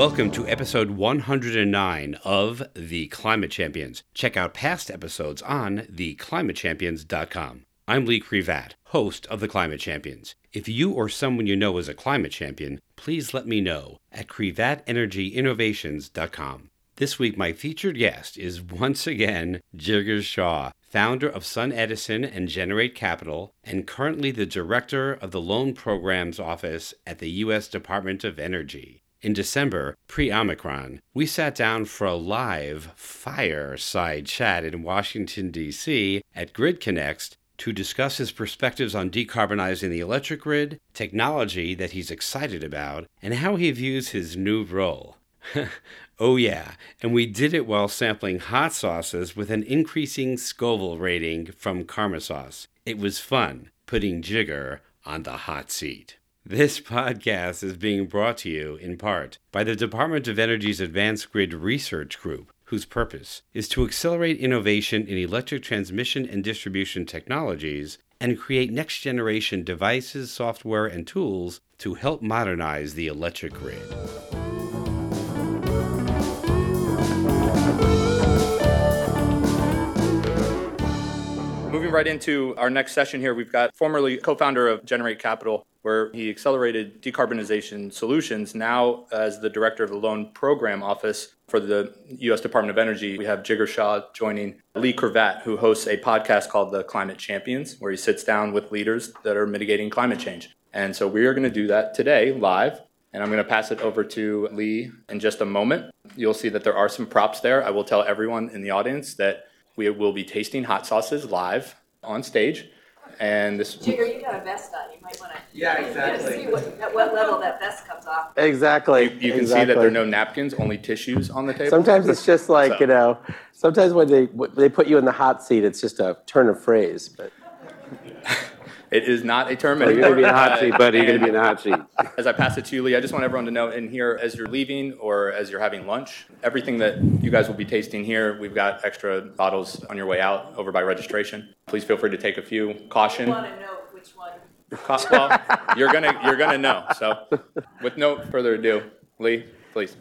Welcome to episode 109 of The Climate Champions. Check out past episodes on theclimatechampions.com. I'm Lee Crevat, host of The Climate Champions. If you or someone you know is a climate champion, please let me know at crevatenergyinnovations.com. This week, my featured guest is once again Jigar Shah, founder of Sun Edison and Generate Capital, and currently the director of the Loan Programs Office at the U.S. Department of Energy. In December, pre Omicron, we sat down for a live fireside chat in Washington, D.C. at Grid Connects to discuss his perspectives on decarbonizing the electric grid, technology that he's excited about, and how he views his new role. oh, yeah, and we did it while sampling hot sauces with an increasing Scoville rating from Karma Sauce. It was fun putting Jigar on the hot seat. This podcast is being brought to you in part by the Department of Energy's Advanced Grid Research Group, whose purpose is to accelerate innovation in electric transmission and distribution technologies and create next generation devices, software, and tools to help modernize the electric grid. Moving right into our next session here, we've got formerly co founder of Generate Capital, where he accelerated decarbonization solutions. Now, as the director of the Loan Program Office for the U.S. Department of Energy, we have Jigar Shah joining Lee Crevat, who hosts a podcast called The Climate Champions, where he sits down with leaders that are mitigating climate change. And so we are going to do that today live. And I'm going to pass it over to Lee in just a moment. You'll see that there are some props there. I will tell everyone in the audience that we will be tasting hot sauces live on stage. And this. Jigar, you got a vest on. You might want to. Yeah, exactly. See what, at what level that vest comes off. Exactly. You, you can see that there are no napkins, only tissues on the table. Sometimes it's just like, So- you know, sometimes when they when they put you in the hot seat, it's just a turn of phrase. But It is not a term Oh, you're going to be in the hot seat, buddy. You're going to be in and the hot seat. As I pass it to you, Lee, I just want everyone to know in here, as you're leaving or as you're having lunch, everything that you guys will be tasting here, we've got extra bottles on your way out over by registration. Please feel free to take a few. You Caution. want to know which one. Co- well, you're gonna you're gonna know. So, with no further ado, Lee, please.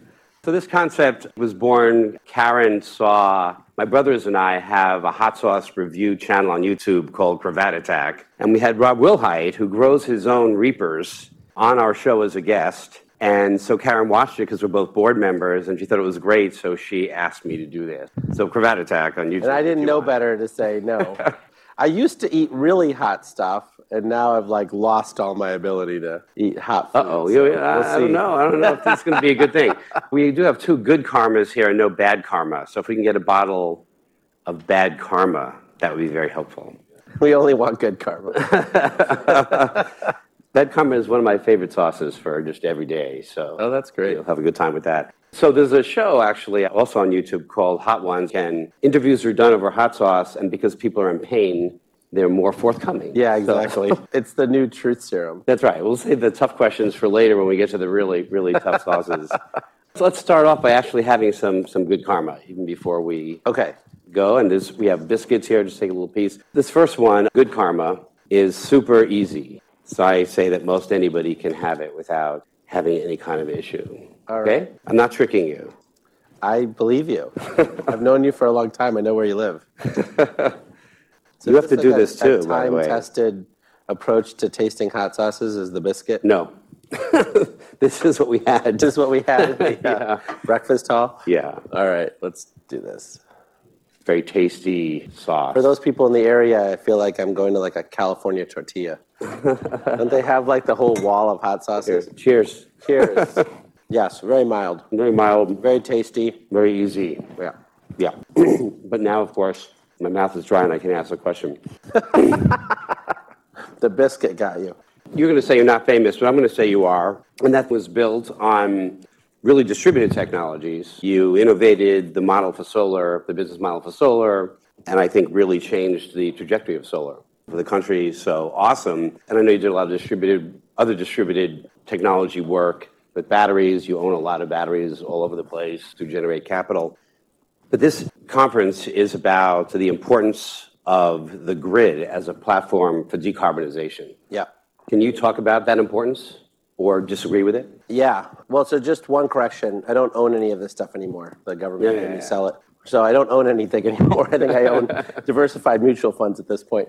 So this concept was born. Karen saw my brothers and I have a hot sauce review channel on YouTube called Crevat Attack, and we had Rob Wilhite, who grows his own Reapers, on our show as a guest. And so Karen watched it because we're both board members, and she thought it was great, so she asked me to do this. So Crevat Attack on YouTube. and I didn't you know want. better to say no. I used to eat really hot stuff, and now I've like lost all my ability to eat hot food. Uh oh, so I, we'll I see. don't know. I don't know if that's going to be a good thing. We do have two good karmas here and no bad karma. So if we can get a bottle of bad karma, that would be very helpful. We only want good karma. Bad karma is one of my favorite sauces for just every day. So Oh, that's great. You'll have a good time with that. So there's a show actually also on YouTube called Hot Ones, and interviews are done over hot sauce, and because people are in pain, they're more forthcoming. Yeah, So- exactly. it's the new truth serum. That's right. We'll save the tough questions for later when we get to the really, really tough sauces. So let's start off by actually having some some good karma, even before we Okay. go. And this, we have biscuits here. Just take a little piece. This first one, good karma, is super easy. So I say that most anybody can have it without having any kind of issue. All okay? right. I'm not tricking you. I believe you. I've known you for a long time. I know where you live. You have to do this too, by the way. time-tested approach to tasting hot sauces is the biscuit. No. this is what we had. This is what we had. the, uh, Breakfast hall. Yeah. All right, let's do this. Very tasty sauce. For those people in the area, I feel like I'm going to like a California tortilla. Don't they have like the whole wall of hot sauces? cheers. Cheers. yes, very mild, Very mild, very tasty. very easy. Yeah. Yeah. but now, of course, my mouth is dry and I can ask a question. The biscuit got you. You're going to say you're not famous, but I'm going to say you are. And that was built on really distributed technologies. You innovated the model for solar, the business model for solar, and I think really changed the trajectory of solar for the country. So awesome. And I know you did a lot of distributed, other distributed technology work with batteries. You own a lot of batteries all over the place to generate capital. But this conference is about the importance of the grid as a platform for decarbonization. Yeah. Can you talk about that importance? or disagree with it? Yeah. Well, so just one correction. I don't own any of this stuff anymore. The government Yeah, made me sell it. So I don't own anything anymore. I think I own diversified mutual funds at this point.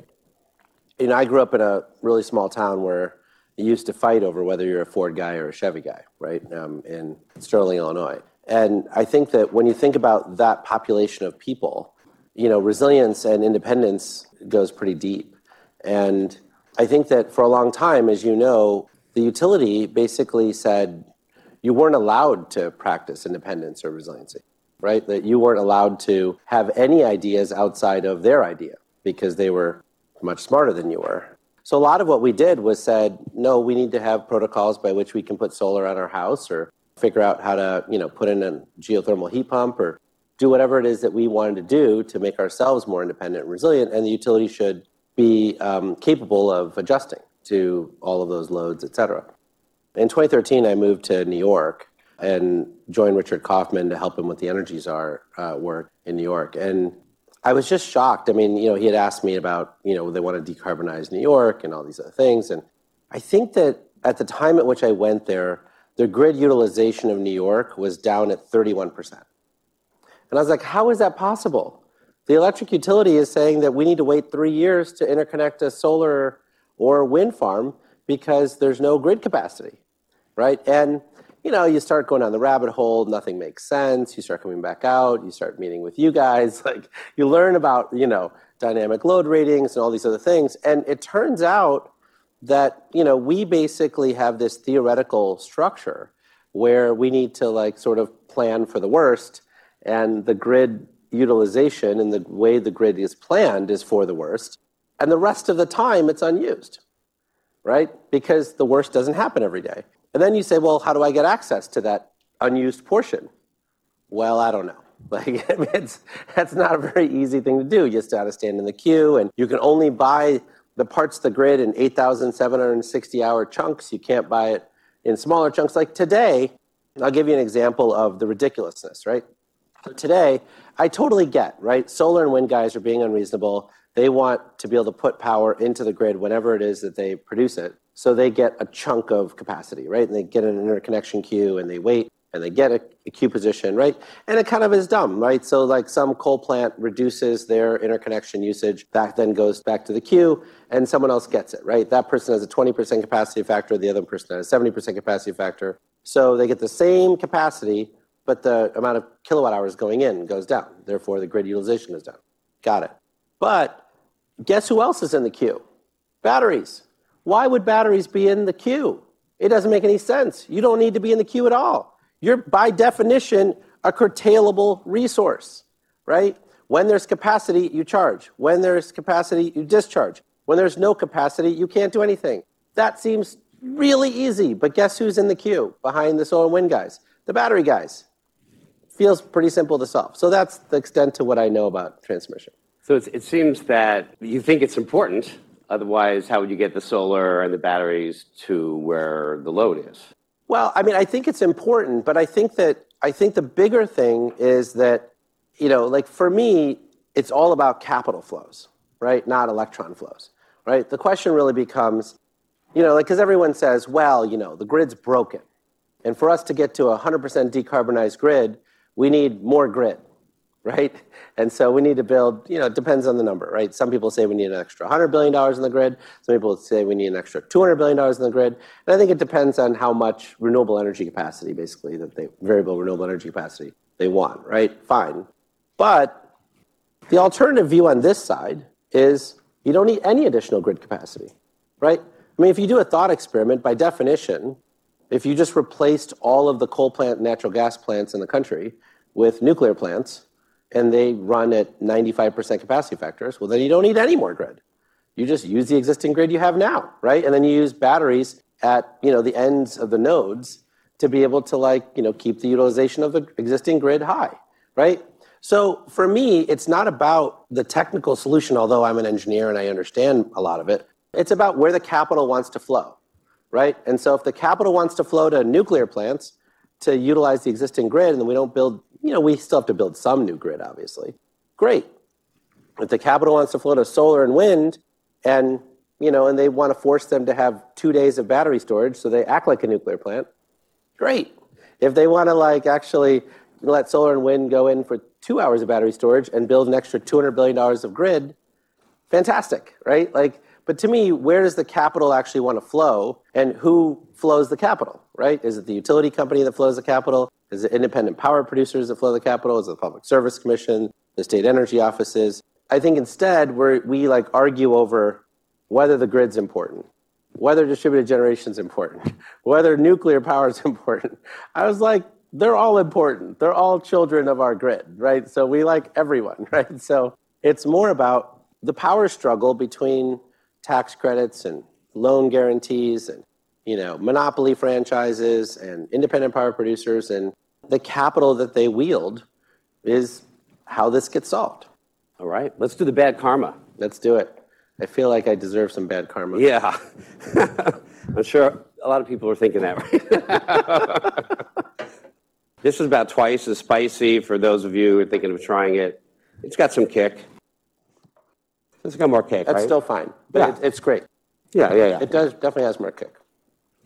You know, I grew up in a really small town where you used to fight over whether you're a Ford guy or a Chevy guy, right? Um, in Sterling, Illinois. And I think that when you think about that population of people, you know, resilience and independence goes pretty deep. And I think that for a long time, as you know, the utility basically said you weren't allowed to practice independence or resiliency, right? That you weren't allowed to have any ideas outside of their idea because they were much smarter than you were. So a lot of what we did was said, no, we need to have protocols by which we can put solar on our house or figure out how to, you know, put in a geothermal heat pump or do whatever it is that we wanted to do to make ourselves more independent and resilient. And the utility should be um, capable of adjusting to all of those loads, et cetera. In 2013, I moved to New York and joined Richard Kauffman to help him with the Energy Czar uh, work in New York. And I was just shocked. I mean, you know, he had asked me about, you know, they want to decarbonize New York and all these other things. And I think that at the time at which I went there, the grid utilization of New York was down at 31%. And I was like, how is that possible? The electric utility is saying that we need to wait three years to interconnect a solar or wind farm because there's no grid capacity, right? And you know, you start going down the rabbit hole, nothing makes sense. You start coming back out, you start meeting with you guys, like you learn about, you know, dynamic load ratings and all these other things. And it turns out that, you know, we basically have this theoretical structure where we need to like sort of plan for the worst and the grid utilization and the way the grid is planned is for the worst. And the rest of the time it's unused, right? Because the worst doesn't happen every day. And then you say, well, how do I get access to that unused portion? Well, I don't know. Like, it's, that's not a very easy thing to do. You just got to stand in the queue, and you can only buy the parts the grid in 8,760 hour chunks. You can't buy it in smaller chunks. Like today, I'll give you an example of the ridiculousness, right? So today, I totally get, right? Solar and wind guys are being unreasonable. They want to be able to put power into the grid whenever it is that they produce it. So they get a chunk of capacity, right? And they get an interconnection queue and they wait and they get a, a queue position, right? And it kind of is dumb, right? So like some coal plant reduces their interconnection usage, that then goes back to the queue and someone else gets it, right? That person has a 20% capacity factor, the other person has a 70% capacity factor. So they get the same capacity, but the amount of kilowatt hours going in goes down. Therefore, the grid utilization is down. Got it. But guess who else is in the queue? Batteries. Why would batteries be in the queue? It doesn't make any sense. You don't need to be in the queue at all. You're, by definition, a curtailable resource, right? When there's capacity, you charge. When there's capacity, you discharge. When there's no capacity, you can't do anything. That seems really easy, but guess who's in the queue behind the solar and wind guys? The battery guys. Feels pretty simple to solve. So that's the extent to what I know about transmission. So it seems that you think it's important. Otherwise, how would you get the solar and the batteries to where the load is? Well, I mean, I think it's important, but I think that I think the bigger thing is that, you know, like for me, it's all about capital flows, right? Not electron flows, right? The question really becomes, you know, like because everyone says, well, you know, the grid's broken, and for us to get to a 100% decarbonized grid, we need more grid, right? And so we need to build, you know, it depends on the number, right? Some people say we need an extra $100 billion in the grid. Some people say we need an extra $200 billion in the grid. And I think it depends on how much renewable energy capacity, basically, that they, variable renewable energy capacity they want, right? Fine. But the alternative view on this side is you don't need any additional grid capacity, right? I mean, if you do a thought experiment, by definition, if you just replaced all of the coal plant, natural gas plants in the country with nuclear plants, and they run at 95% capacity factors, well, then you don't need any more grid. You just use the existing grid you have now, right? And then you use batteries at you know the ends of the nodes to be able to like you know keep the utilization of the existing grid high, right? So for me, it's not about the technical solution, although I'm an engineer and I understand a lot of it. It's about where the capital wants to flow, right? And so if the capital wants to flow to nuclear plants to utilize the existing grid, and we don't build you know, we still have to build some new grid, obviously. Great. If the capital wants to flow to solar and wind, and you know, and they want to force them to have two days of battery storage, so they act like a nuclear plant. Great. If they want to like actually let solar and wind go in for two hours of battery storage and build an extra $200 billion of grid, fantastic, right? Like, but to me, where does the capital actually want to flow and who flows the capital, right? Is it the utility company that flows the capital? Is it independent power producers that flow the capital? Is it the Public Service Commission, the state energy offices? I think instead we we like argue over whether the grid's important, whether distributed generation is important, whether nuclear power is important. I was like, they're all important. They're all children of our grid, right? So we like everyone, right? So it's more about the power struggle between tax credits and loan guarantees and you know monopoly franchises and independent power producers and the capital that they wield is how this gets solved. All right, let's do the bad karma. Let's do it. I feel like I deserve some bad karma. Yeah. I'm sure a lot of people are thinking that, right? this is about twice as spicy for those of you who are thinking of trying it. It's got some kick. It's got more kick, That's right? still fine, but Yeah. it, it's great. yeah, yeah, yeah. It does definitely has more kick.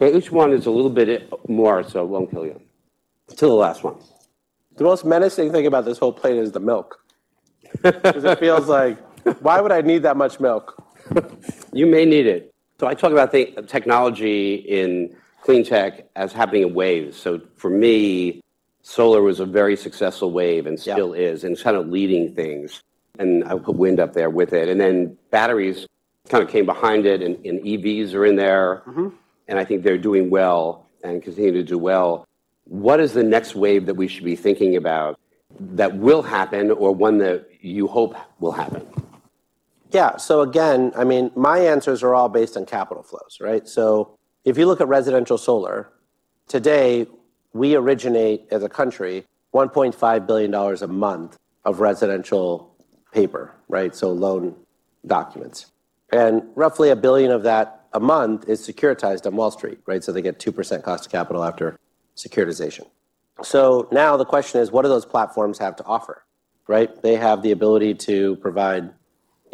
Yeah, Each one is a little bit more, so it won't kill you. Till the last one. The most menacing thing about this whole plate is the milk. Because it feels like, why would I need that much milk? You may need it. So I talk about the technology in clean tech as happening in waves. So for me, solar was a very successful wave and still is, and it's kind of leading things. And I put wind up there with it. And then batteries kind of came behind it, and, and EVs are in there. Mm-hmm. And I think they're doing well and continue to do well. What is the next wave that we should be thinking about that will happen or one that you hope will happen? Yeah. So again, I mean, my answers are all based on capital flows, right? So if you look at residential solar, today we originate as a country $1.5 billion a month of residential paper, right? So loan documents. And roughly a billion of that a month is securitized on Wall Street, right? So they get 2% cost of capital after securitization. So now the question is, what do those platforms have to offer, right? They have the ability to provide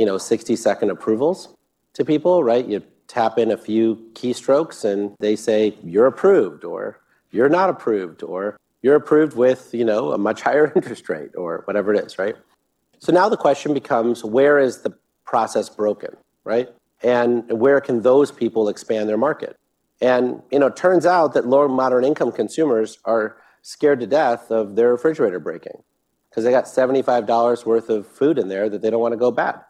you know 60 second approvals to people right you tap in a few keystrokes and they say you're approved or you're not approved or you're approved with you know a much higher interest rate or whatever it is right so now the question becomes where is the process broken right? And where can those people expand their market? And you know it turns out that lower moderate income consumers are scared to death of their refrigerator breaking because they got $75 worth of food in there that they don't want to go bad.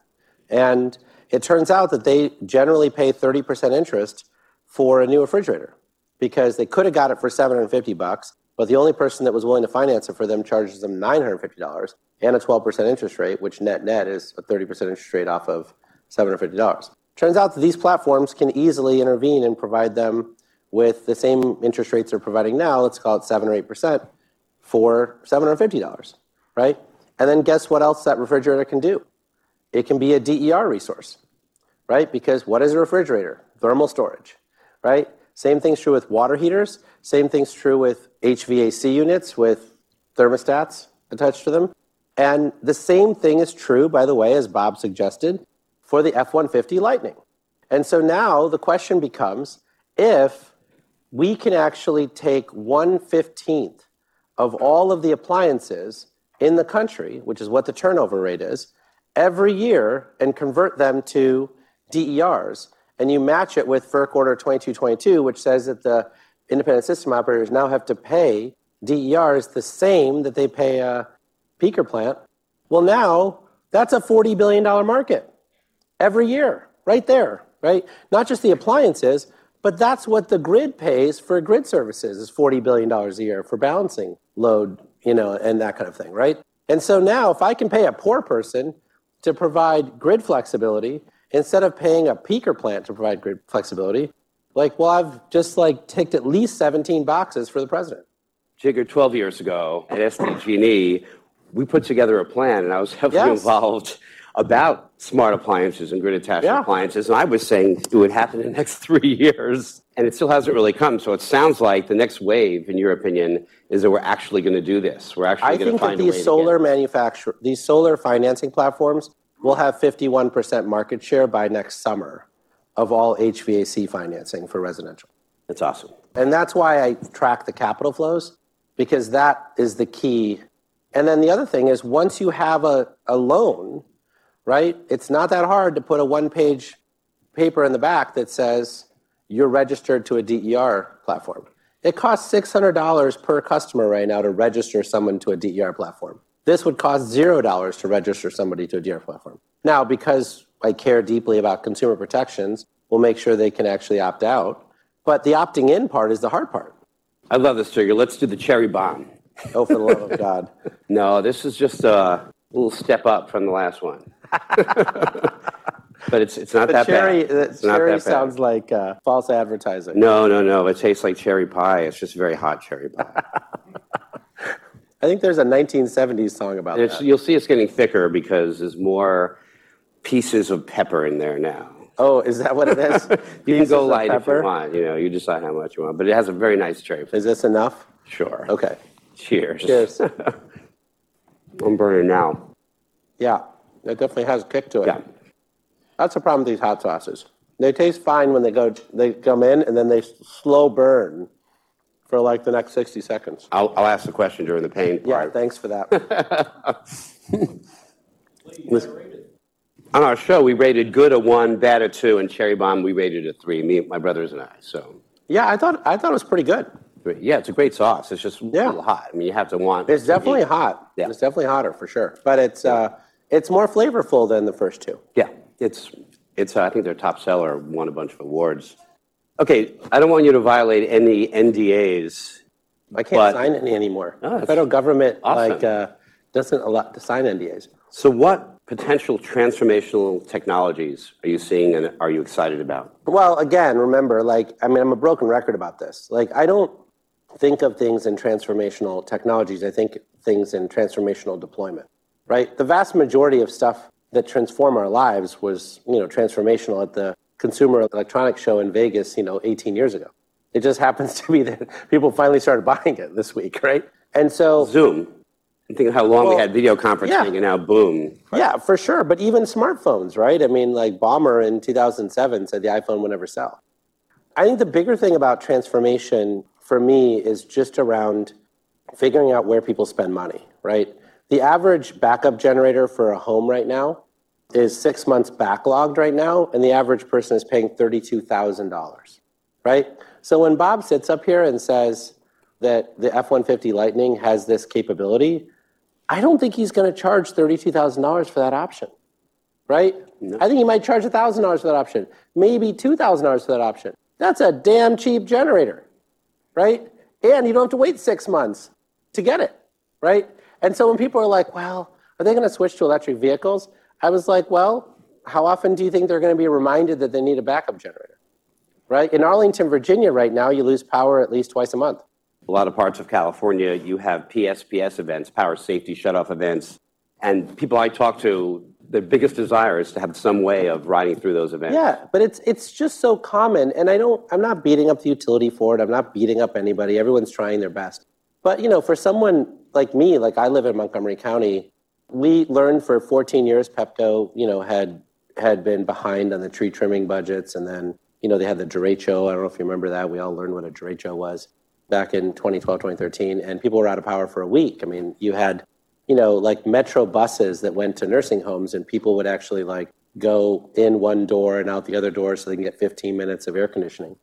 And it turns out that they generally pay 30% interest for a new refrigerator because they could have got it for 750 bucks, but the only person that was willing to finance it for them charges them $950 and a 12% interest rate, which net net is a 30% interest rate off of $750. Turns out that these platforms can easily intervene and provide them with the same interest rates they're providing now, let's call it 7 or 8% for $750, right? And then guess what else that refrigerator can do? It can be a DER resource, right? Because what is a refrigerator? Thermal storage, right? Same thing's true with water heaters. Same thing's true with HVAC units with thermostats attached to them. And the same thing is true, by the way, as Bob suggested, for the F 150 Lightning. And so now the question becomes if we can actually take 115th of all of the appliances in the country, which is what the turnover rate is, every year and convert them to DERs. And you match it with FERC Order 2222, which says that the independent system operators now have to pay DERs the same that they pay a peaker plant. Well, now that's a $40 billion market every year, right there, right? Not just the appliances, but that's what the grid pays for grid services is $40 billion a year for balancing load, you know, and that kind of thing, right? And so now if I can pay a poor person to provide grid flexibility instead of paying a peaker plant to provide grid flexibility, like, well, I've just like ticked at least 17 boxes for the president. Jigar, 12 years ago at SDG&E, we put together a plan, and I was heavily Yes. involved about smart appliances and grid-attached Yeah. appliances, and I was saying it would happen in the next three years, and it still hasn't really come. So it sounds like the next wave, in your opinion, is that we're actually going to do this. We're actually going to that find a way these solar get- manufacture, these solar financing platforms will have 51% market share by next summer of all HVAC financing for residential. That's awesome. And that's why I track the capital flows, because that is the key. And then the other thing is once you have a, a loan, right, it's not that hard to put a one page paper in the back that says you're registered to a DER platform. It costs $600 per customer right now to register someone to a DER platform. This would cost $0 to register somebody to a DER platform. Now, because I care deeply about consumer protections, we'll make sure they can actually opt out. But the opting in part is the hard part. I love this, Jigar. Let's do the cherry bomb. Oh, for the love of God. No, this is just a little step up from the last one. but it's, it's not that cherry, bad. the It's cherry that bad. sounds like uh, false advertising. No, no, no. It tastes like cherry pie. It's just very hot cherry pie. I think there's a 1970s song about It's, that. you'll see it's getting thicker because there's more pieces of pepper in there now. Oh, is that what it is? You can go light if you want. You know, you decide how much you want. But it has a very nice cherry flavor. Is this enough? Sure. Okay. Cheers. Cheers. I'm burning now. Yeah, it definitely has a kick to it. Yeah. That's the problem with these hot sauces. They taste fine when they go they come in and then they slow burn for like the next 60 seconds. I'll, I'll ask the question during the pain Yeah, part. thanks for that. On our show, we rated good a one, bad a two, and cherry bomb we rated a three. Me, my brothers, and I. So, yeah, I thought I thought it was pretty good. yeah, it's a great sauce. It's just Yeah. a little hot. I mean, you have to want. It's definitely hot. Yeah. It's definitely hotter for sure. But it's uh it's more flavorful than the first two. Yeah, it's it's. Uh, I think their top seller won a bunch of awards. Okay, I don't want you to violate any NDAs. I can't sign any anymore. Oh, the federal government awesome. like uh, doesn't allow to sign NDAs. So, what potential transformational technologies are you seeing and are you excited about? Well, again, remember, like, I mean, I'm a broken record about this. Like, I don't think of things in transformational technologies. I think things in transformational deployment, right? The vast majority of stuff that transform our lives was, you know, transformational at the Consumer Electronics Show in Vegas, you know, 18 years ago. It just happens to be that people finally started buying it this week, right? And so, Zoom. And think of how long Well, we had video conferencing, yeah. and now boom. yeah, for sure. But even smartphones, right? I mean, like Ballmer in 2007 said the iPhone would never sell. I think the bigger thing about transformation for me is just around figuring out where people spend money, right? The average backup generator for a home right now is six months backlogged right now, and the average person is paying $32,000, right? So when Bob sits up here and says that the F 150 Lightning has this capability, I don't think he's going to charge $32,000 for that option, right? I think he might charge $1,000 for that option, maybe $2,000 for that option. That's a damn cheap generator, right? And you don't have to wait six months to get it, right? And so when people are like, well, are they going to switch to electric vehicles? I was like, well, how often do you think they're going to be reminded that they need a backup generator, right? In Arlington, Virginia, right now, you lose power at least twice a month. A lot of parts of California, you have PSPS events, power safety shutoff events, and people I talk to, their biggest desire is to have some way of riding through those events. Yeah, but it's it's just so common, and I don't. I'm not beating up the utility for it. I'm not beating up anybody. Everyone's trying their best. But you know, for someone like me, like I live in Montgomery County, we learned for 14 years Pepco, you know, had had been behind on the tree trimming budgets, and then you know they had the derecho. I don't know if you remember that. We all learned what a derecho was back in 2012, 2013, and people were out of power for a week. I mean, you had you know, like metro buses that went to nursing homes and people would actually like go in one door and out the other door so they can get 15 minutes of air conditioning.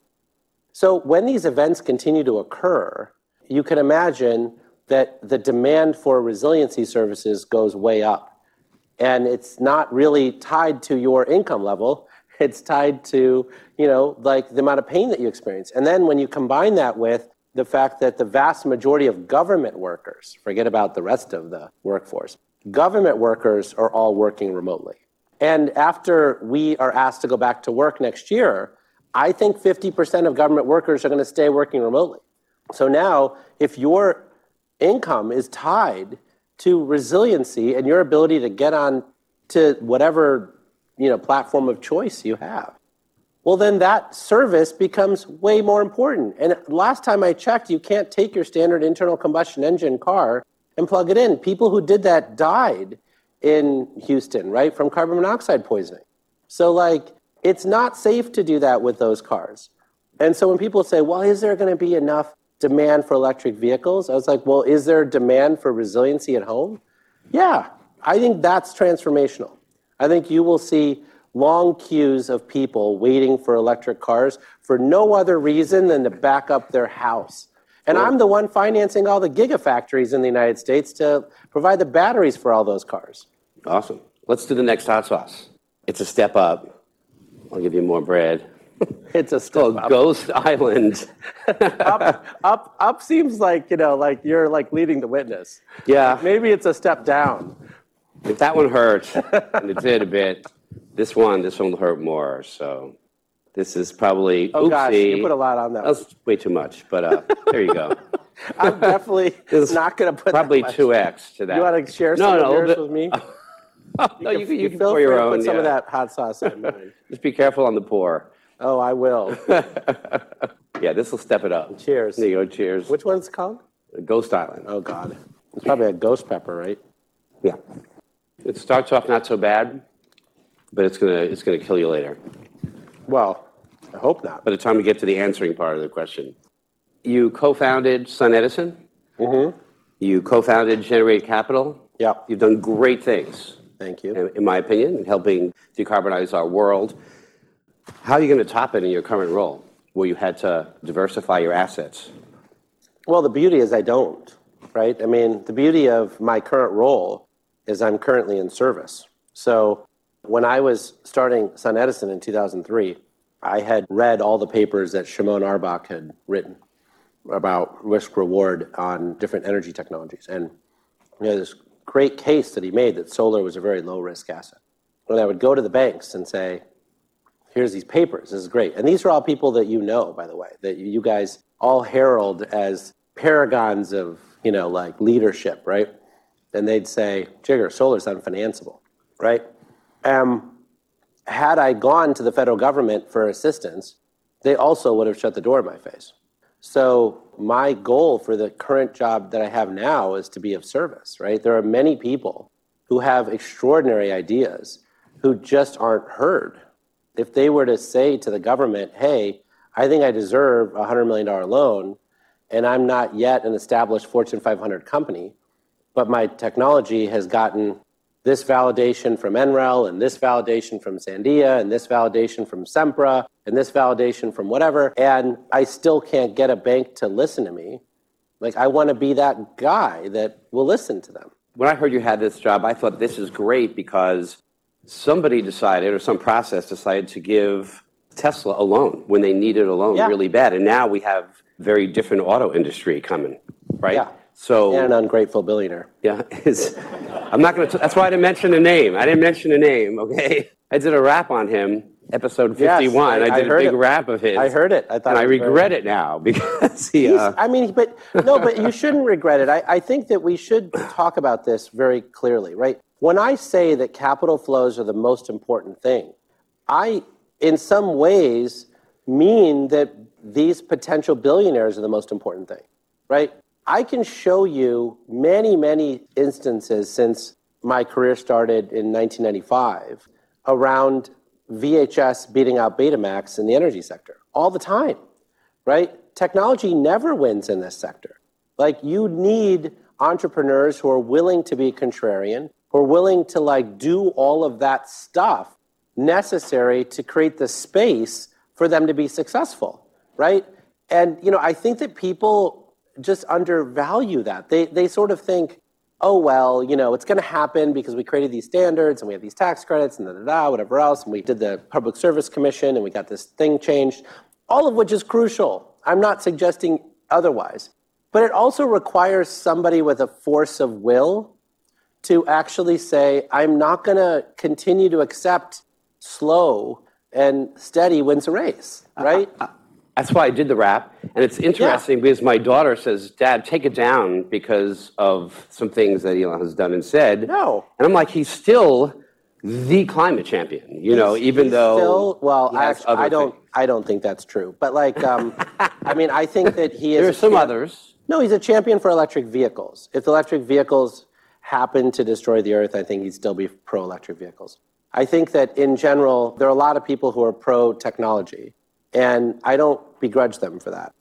So when these events continue to occur, you can imagine that the demand for resiliency services goes way up. And it's not really tied to your income level. It's tied to, you know, like the amount of pain that you experience. And then when you combine that with the fact that the vast majority of government workers, forget about the rest of the workforce, government workers are all working remotely. And after we are asked to go back to work next year, I think 50% of government workers are going to stay working remotely. So now, if your income is tied to resiliency and your ability to get on to whatever you know platform of choice you have, well, then that service becomes way more important. And last time I checked, you can't take your standard internal combustion engine car and plug it in. People who did that died in Houston, right, from carbon monoxide poisoning. So, like, It's not safe to do that with those cars. And so when people say, well, is there going to be enough demand for electric vehicles? I was like, well, is there demand for resiliency at home? Yeah, I think that's transformational. I think you will see long queues of people waiting for electric cars for no other reason than to back up their house. And I'm the one financing all the gigafactories in the United States to provide the batteries for all those cars. Awesome. Let's do the next hot sauce. It's a step up. I'll give you more bread. It's a step Called up. Ghost Island. up. Up up seems like, you know, like you're like leading the witness. Yeah, Maybe it's a step down. if that one hurt, and it did a bit, this one, this one will hurt more. So this is probably Oh oopsie. gosh, you put a lot on that. That's way too much, but uh, there you go. I'm definitely not going to put Probably two X to that. You want to share No, some no, of yours but- with me? no, you, can- you can pour your own. Put some of that hot sauce in mine. Just be careful on the pour. Oh, I will. Yeah, this will step it up. Cheers. There you go. Cheers. Which one's it called? Ghost Island. Oh God, it's probably a ghost pepper, right? Yeah. It starts off not so bad, but it's gonna it's gonna kill you later. Well, I hope not. By the time we get to the answering part of the question, you co-founded Sun Edison. Mm-hmm. You co-founded Generate Capital. Yeah. You've done great things, Thank you. in, in my opinion, in helping decarbonize our world. How are you going to top it in your current role, where you had to diversify your assets? Well, the beauty is I don't, right? I mean, the beauty of my current role is I'm currently in service. So when I was starting Sun Edison in 2003, I had read all the papers that Shimon Awerbuch had written about risk reward on different energy technologies. And you know, this great case that he made that solar was a very low risk asset. And I would go to the banks and say, here's these papers. This is great. And these are all people that you know, by the way, that you guys all herald as paragons of, you know, like leadership, right? And they'd say, Jigar, solar's unfinanceable, right? Um, had I gone to the federal government for assistance, they also would have shut the door in my face. So my goal for the current job that I have now is to be of service, right? There are many people who have extraordinary ideas who just aren't heard. If they were to say to the government, hey, I think I deserve a $100 million loan, and I'm not yet an established Fortune 500 company, but my technology has gotten this validation from NREL and this validation from Sandia and this validation from Sempra and this validation from whatever, and I still can't get a bank to listen to me. Like, I want to be that guy that will listen to them. When I heard you had this job, I thought this is great because somebody decided, or some process decided to give Tesla a loan when they needed a loan Yeah. really bad. And now we have very different auto industry coming, right? Yeah. So And an ungrateful billionaire. Yeah, I'm not going to. That's why I didn't mention a name. I didn't mention a name. Okay, I did a rap on him, episode 51. I- I, I did a heard big it. rap of his. I heard it. I thought and I very- regret it now because he. Uh, I mean, but no, but you shouldn't regret it. I, I think that we should talk about this very clearly, right? When I say that capital flows are the most important thing, I, in some ways, mean that these potential billionaires are the most important thing, right? I can show you many, many instances since my career started in 1995 around VHS beating out Betamax in the energy sector all the time right? Technology never wins in this sector. Like you need entrepreneurs who are willing to be contrarian, who are willing to like do all of that stuff necessary to create the space for them to be successful, right? And you know, I think that people just undervalue that. They they sort of think, oh well, you know, it's going to happen because we created these standards and we have these tax credits and da da da, whatever else, and we did the Public Service Commission and we got this thing changed, all of which is crucial. I'm not suggesting otherwise, but it also requires somebody with a force of will to actually say, I'm not going to continue to accept slow and steady wins a race, right? That's why I did the rap, and it's interesting because my daughter says, "Dad, take it down because of some things that Elon has done and said." No. and I'm like, he's still the climate champion. You know, even He's though still, well, I, actually, I don't, things. I don't think that's true. But like, um, I mean, I think that he is. There are some champ- others. No, he's a champion for electric vehicles. If electric vehicles happen to destroy the earth, I think he'd still be pro electric vehicles. I think that in general, there are a lot of people who are pro technology, and I don't begrudge them for that.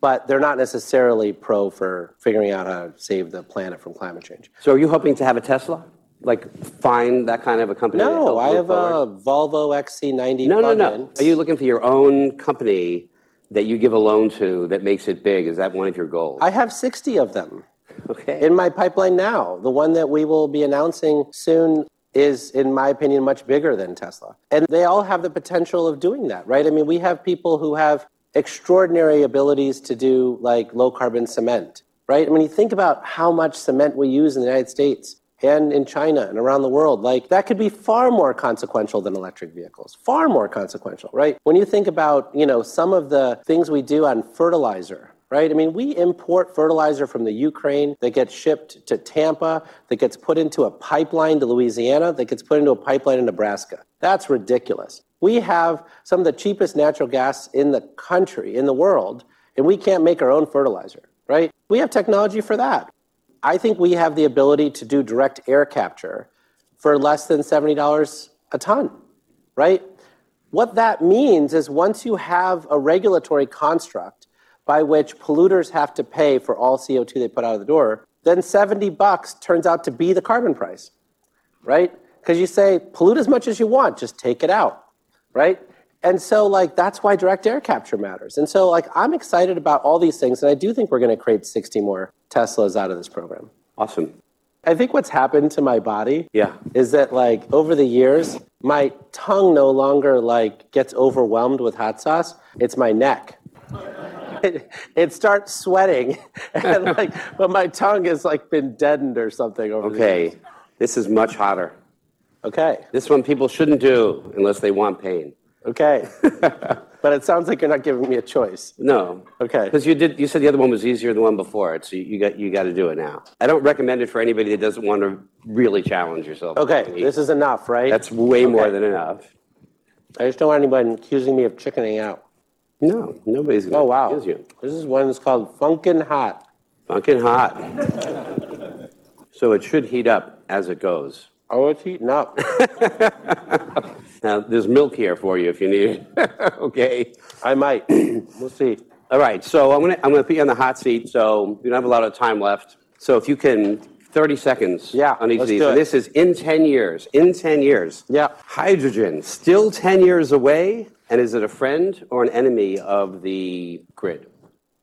But they're not necessarily pro for figuring out how to save the planet from climate change. So are you hoping to have a Tesla? Like find that kind of a company? No, I have forward? a Volvo XC90 No, no, no. Are you looking for your own company that you give a loan to that makes it big? Is that one of your goals? I have 60 of them okay. in my pipeline now. The one that we will be announcing soon is, in my opinion, much bigger than Tesla. And they all have the potential of doing that, right? I mean, we have people who have extraordinary abilities to do like low carbon cement, right? I mean, you think about how much cement we use in the United States and in China and around the world. Like, that could be far more consequential than electric vehicles, far more consequential, right? When you think about, you know, some of the things we do on fertilizer, right? I mean, we import fertilizer from the Ukraine that gets shipped to Tampa, that gets put into a pipeline to Louisiana, that gets put into a pipeline in Nebraska. That's ridiculous. We have some of the cheapest natural gas in the country, in the world, and we can't make our own fertilizer, right? We have technology for that. I think we have the ability to do direct air capture for less than $70 a ton, right? What that means is once you have a regulatory construct by which polluters have to pay for all CO2 they put out of the door, then 70 bucks turns out to be the carbon price, right? Because you say, pollute as much as you want, just take it out, right? And so, like, that's why direct air capture matters. And so, like, I'm excited about all these things, and I do think we're going to create 60 more Teslas out of this program. Awesome. I think what's happened to my body Yeah. is that like over the years, my tongue no longer like gets overwhelmed with hot sauce. It's my neck. It, it starts sweating, and like, but my tongue has like been deadened or something over. Okay. This is much hotter. Okay. This one people shouldn't do unless they want pain. Okay. but it sounds like you're not giving me a choice. No. Okay. Because you did. You said the other one was easier than the one before it, so you, you got you got to do it now. I don't recommend it for anybody that doesn't want to really challenge yourself. Okay. This is enough, right? That's way more Okay. than enough. I just don't want anyone accusing me of chickening out. No, nobody's going to Oh wow. you. This is one that's called Funkin' Hot. Funkin' hot. so it should heat up as it goes. Oh, it's heating up. Now, there's milk here for you if you need it. okay. I might. we'll see. All right. So I'm gonna I'm gonna put you on the hot seat. So we don't have a lot of time left. So if you can, 30 seconds. Yeah, On each of these. And this is in 10 years. In 10 years. Yeah. Hydrogen still 10 years away, and is it a friend or an enemy of the grid?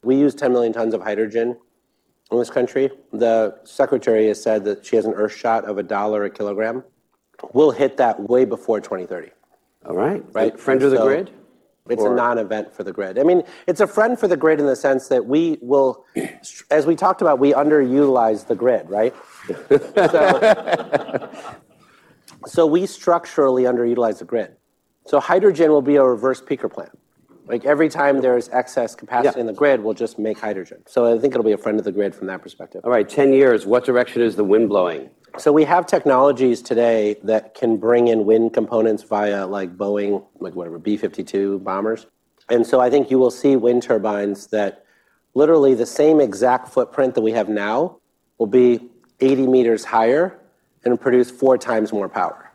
We use 10 million tons of hydrogen in this country. The secretary has said that she has an earth shot of a dollar a kilogram. We'll hit that way before 2030. All right. Right. Friend of the grid. It's Or- a non-event for the grid. I mean, it's a friend for the grid in the sense that we will, as we talked about, we underutilize the grid, right? so, so we structurally underutilize the grid. So hydrogen will be a reverse peaker plant. Like every time there's excess capacity Yeah. in the grid, we'll just make hydrogen. So I think it'll be a friend of the grid from that perspective. All right. 10 years. What direction is the wind blowing? So we have technologies today that can bring in wind components via like Boeing, like whatever, B-52 bombers. And so I think you will see wind turbines that literally the same exact footprint that we have now will be 80 meters higher and produce four times more power.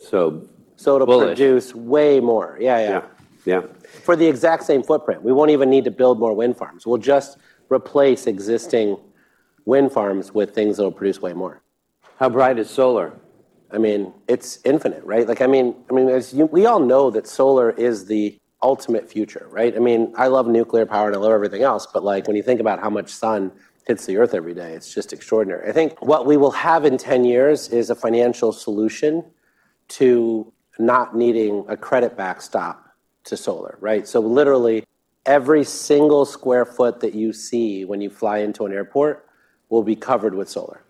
So. So it'll Bullish. produce way more. Yeah, yeah, Yeah. Yeah. For the exact same footprint. We won't even need to build more wind farms. We'll just replace existing wind farms with things that will produce way more. How bright is solar? I mean, it's infinite, right? Like, I mean, I mean, you, we all know that solar is the ultimate future, right? I mean, I love nuclear power and I love everything else, but like when you think about how much sun hits the earth every day, it's just extraordinary. I think what we will have in 10 years is a financial solution to not needing a credit backstop to solar, right? So literally every single square foot that you see when you fly into an airport will be covered with solar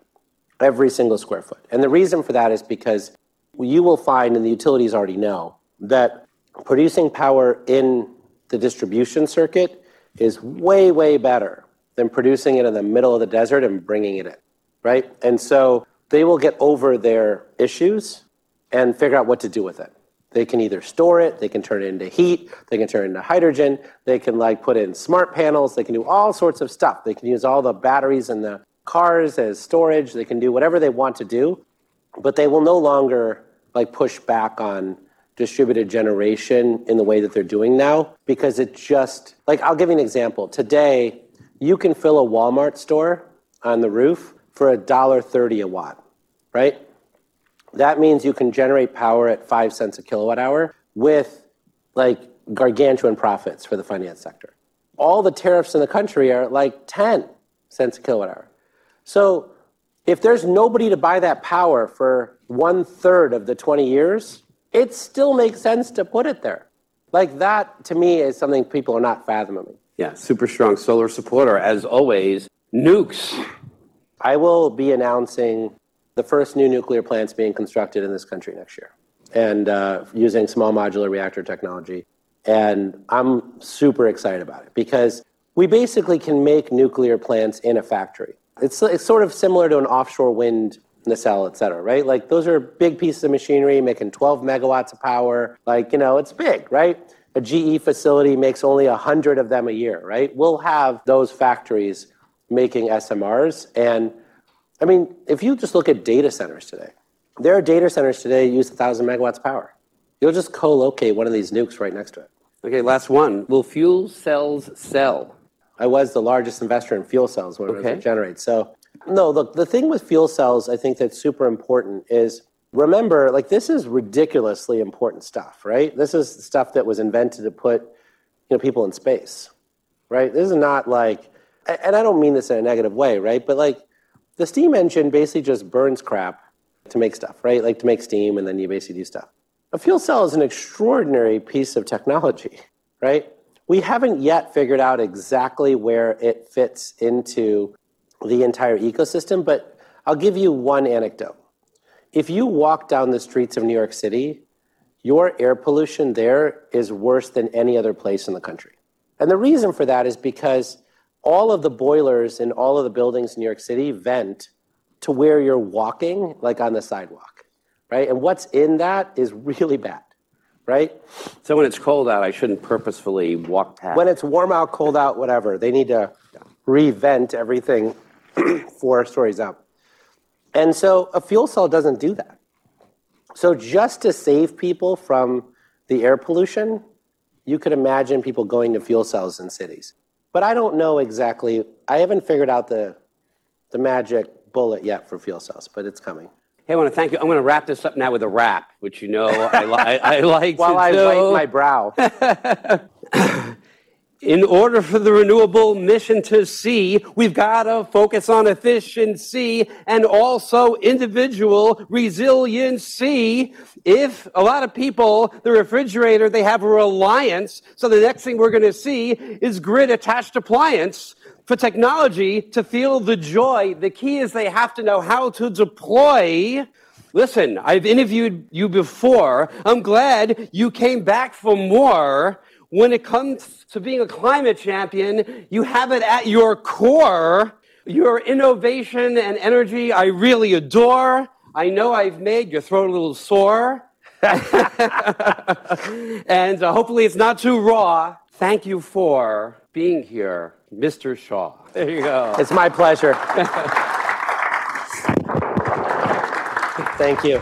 every single square foot. And the reason for that is because you will find, and the utilities already know, that producing power in the distribution circuit is way, way better than producing it in the middle of the desert and bringing it in, right? And so they will get over their issues and figure out what to do with it. They can either store it, they can turn it into heat, they can turn it into hydrogen, they can like put in smart panels, they can do all sorts of stuff. They can use all the batteries and the cars as storage, they can do whatever they want to do, but they will no longer like push back on distributed generation in the way that they're doing now because it just like I'll give you an example. Today, you can fill a Walmart store on the roof for $1.30 a watt, right? That means you can generate power at 5 cents a kilowatt hour with like gargantuan profits for the finance sector. All the tariffs in the country are like 10 cents a kilowatt hour. So if there's nobody to buy that power for one third of the 20 years, it still makes sense to put it there. Like that to me is something people are not fathoming. Yeah, super strong solar supporter. As always, nukes. I will be announcing the first new nuclear plants being constructed in this country next year and uh, using small modular reactor technology. And I'm super excited about it because we basically can make nuclear plants in a factory. It's, it's sort of similar to an offshore wind nacelle, et cetera, right? Like those are big pieces of machinery making 12 megawatts of power. Like, you know, it's big, right? A GE facility makes only 100 of them a year, right? We'll have those factories making SMRs. And I mean, if you just look at data centers today, there are data centers today that use 1,000 megawatts of power. You'll just co locate one of these nukes right next to it. Okay, last one. Will fuel cells sell? I was the largest investor in fuel cells when Okay. was generate. So, no, look, the thing with fuel cells, I think that's super important is remember, like, this is ridiculously important stuff, right? This is stuff that was invented to put, you know, people in space, right? This is not like, and I don't mean this in a negative way, right? But like, the steam engine basically just burns crap to make stuff, right? Like to make steam, and then you basically do stuff. A fuel cell is an extraordinary piece of technology, right? We haven't yet figured out exactly where it fits into the entire ecosystem, but I'll give you one anecdote. If you walk down the streets of New York City, your air pollution there is worse than any other place in the country. And the reason for that is because all of the boilers in all of the buildings in New York City vent to where you're walking, like on the sidewalk, right? And what's in that is really bad, right? So when it's cold out, I shouldn't purposefully walk past. When it's warm out, cold out, whatever, they need to revent everything four stories up. And so a fuel cell doesn't do that. So just to save people from the air pollution, you could imagine people going to fuel cells in cities. But I don't know exactly, I haven't figured out the, the magic bullet yet for fuel cells, but it's coming. Hey, I want to thank you. I'm going to wrap this up now with a rap, which you know I, li- I, I like While I do. wipe my brow. In order for the renewable mission to see, we've got to focus on efficiency and also individual resiliency. If a lot of people, the refrigerator, they have a reliance, so the next thing we're going to see is grid attached appliance for technology to feel the joy. The key is they have to know how to deploy Listen, I've interviewed you before. I'm glad you came back for more. When it comes to being a climate champion, you have it at your core. Your innovation and energy, I really adore. I know I've made your throat a little sore. and uh, hopefully it's not too raw. Thank you for being here, Mr. Shah. There you go. It's my pleasure. Thank you.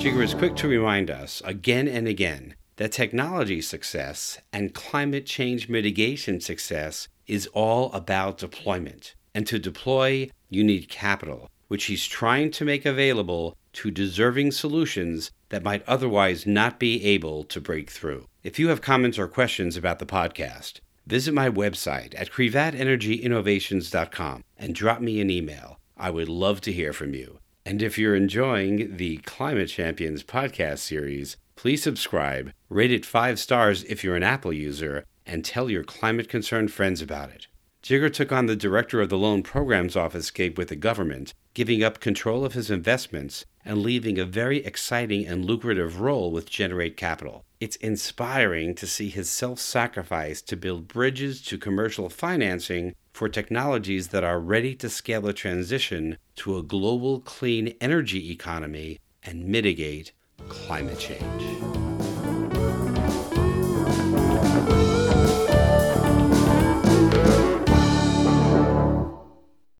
Jigar is quick to remind us again and again that technology success and climate change mitigation success is all about deployment. And to deploy, you need capital, which he's trying to make available to deserving solutions that might otherwise not be able to break through. If you have comments or questions about the podcast, visit my website at crevatenergyinnovations.com and drop me an email. I would love to hear from you. And if you're enjoying the Climate Champions podcast series, please subscribe, rate it five stars if you're an Apple user, and tell your climate concerned friends about it. Jigar took on the director of the Loan Programs Office gig with the government, giving up control of his investments and leaving a very exciting and lucrative role with Generate Capital. It's inspiring to see his self sacrifice to build bridges to commercial financing for technologies that are ready to scale a transition to a global clean energy economy and mitigate climate change.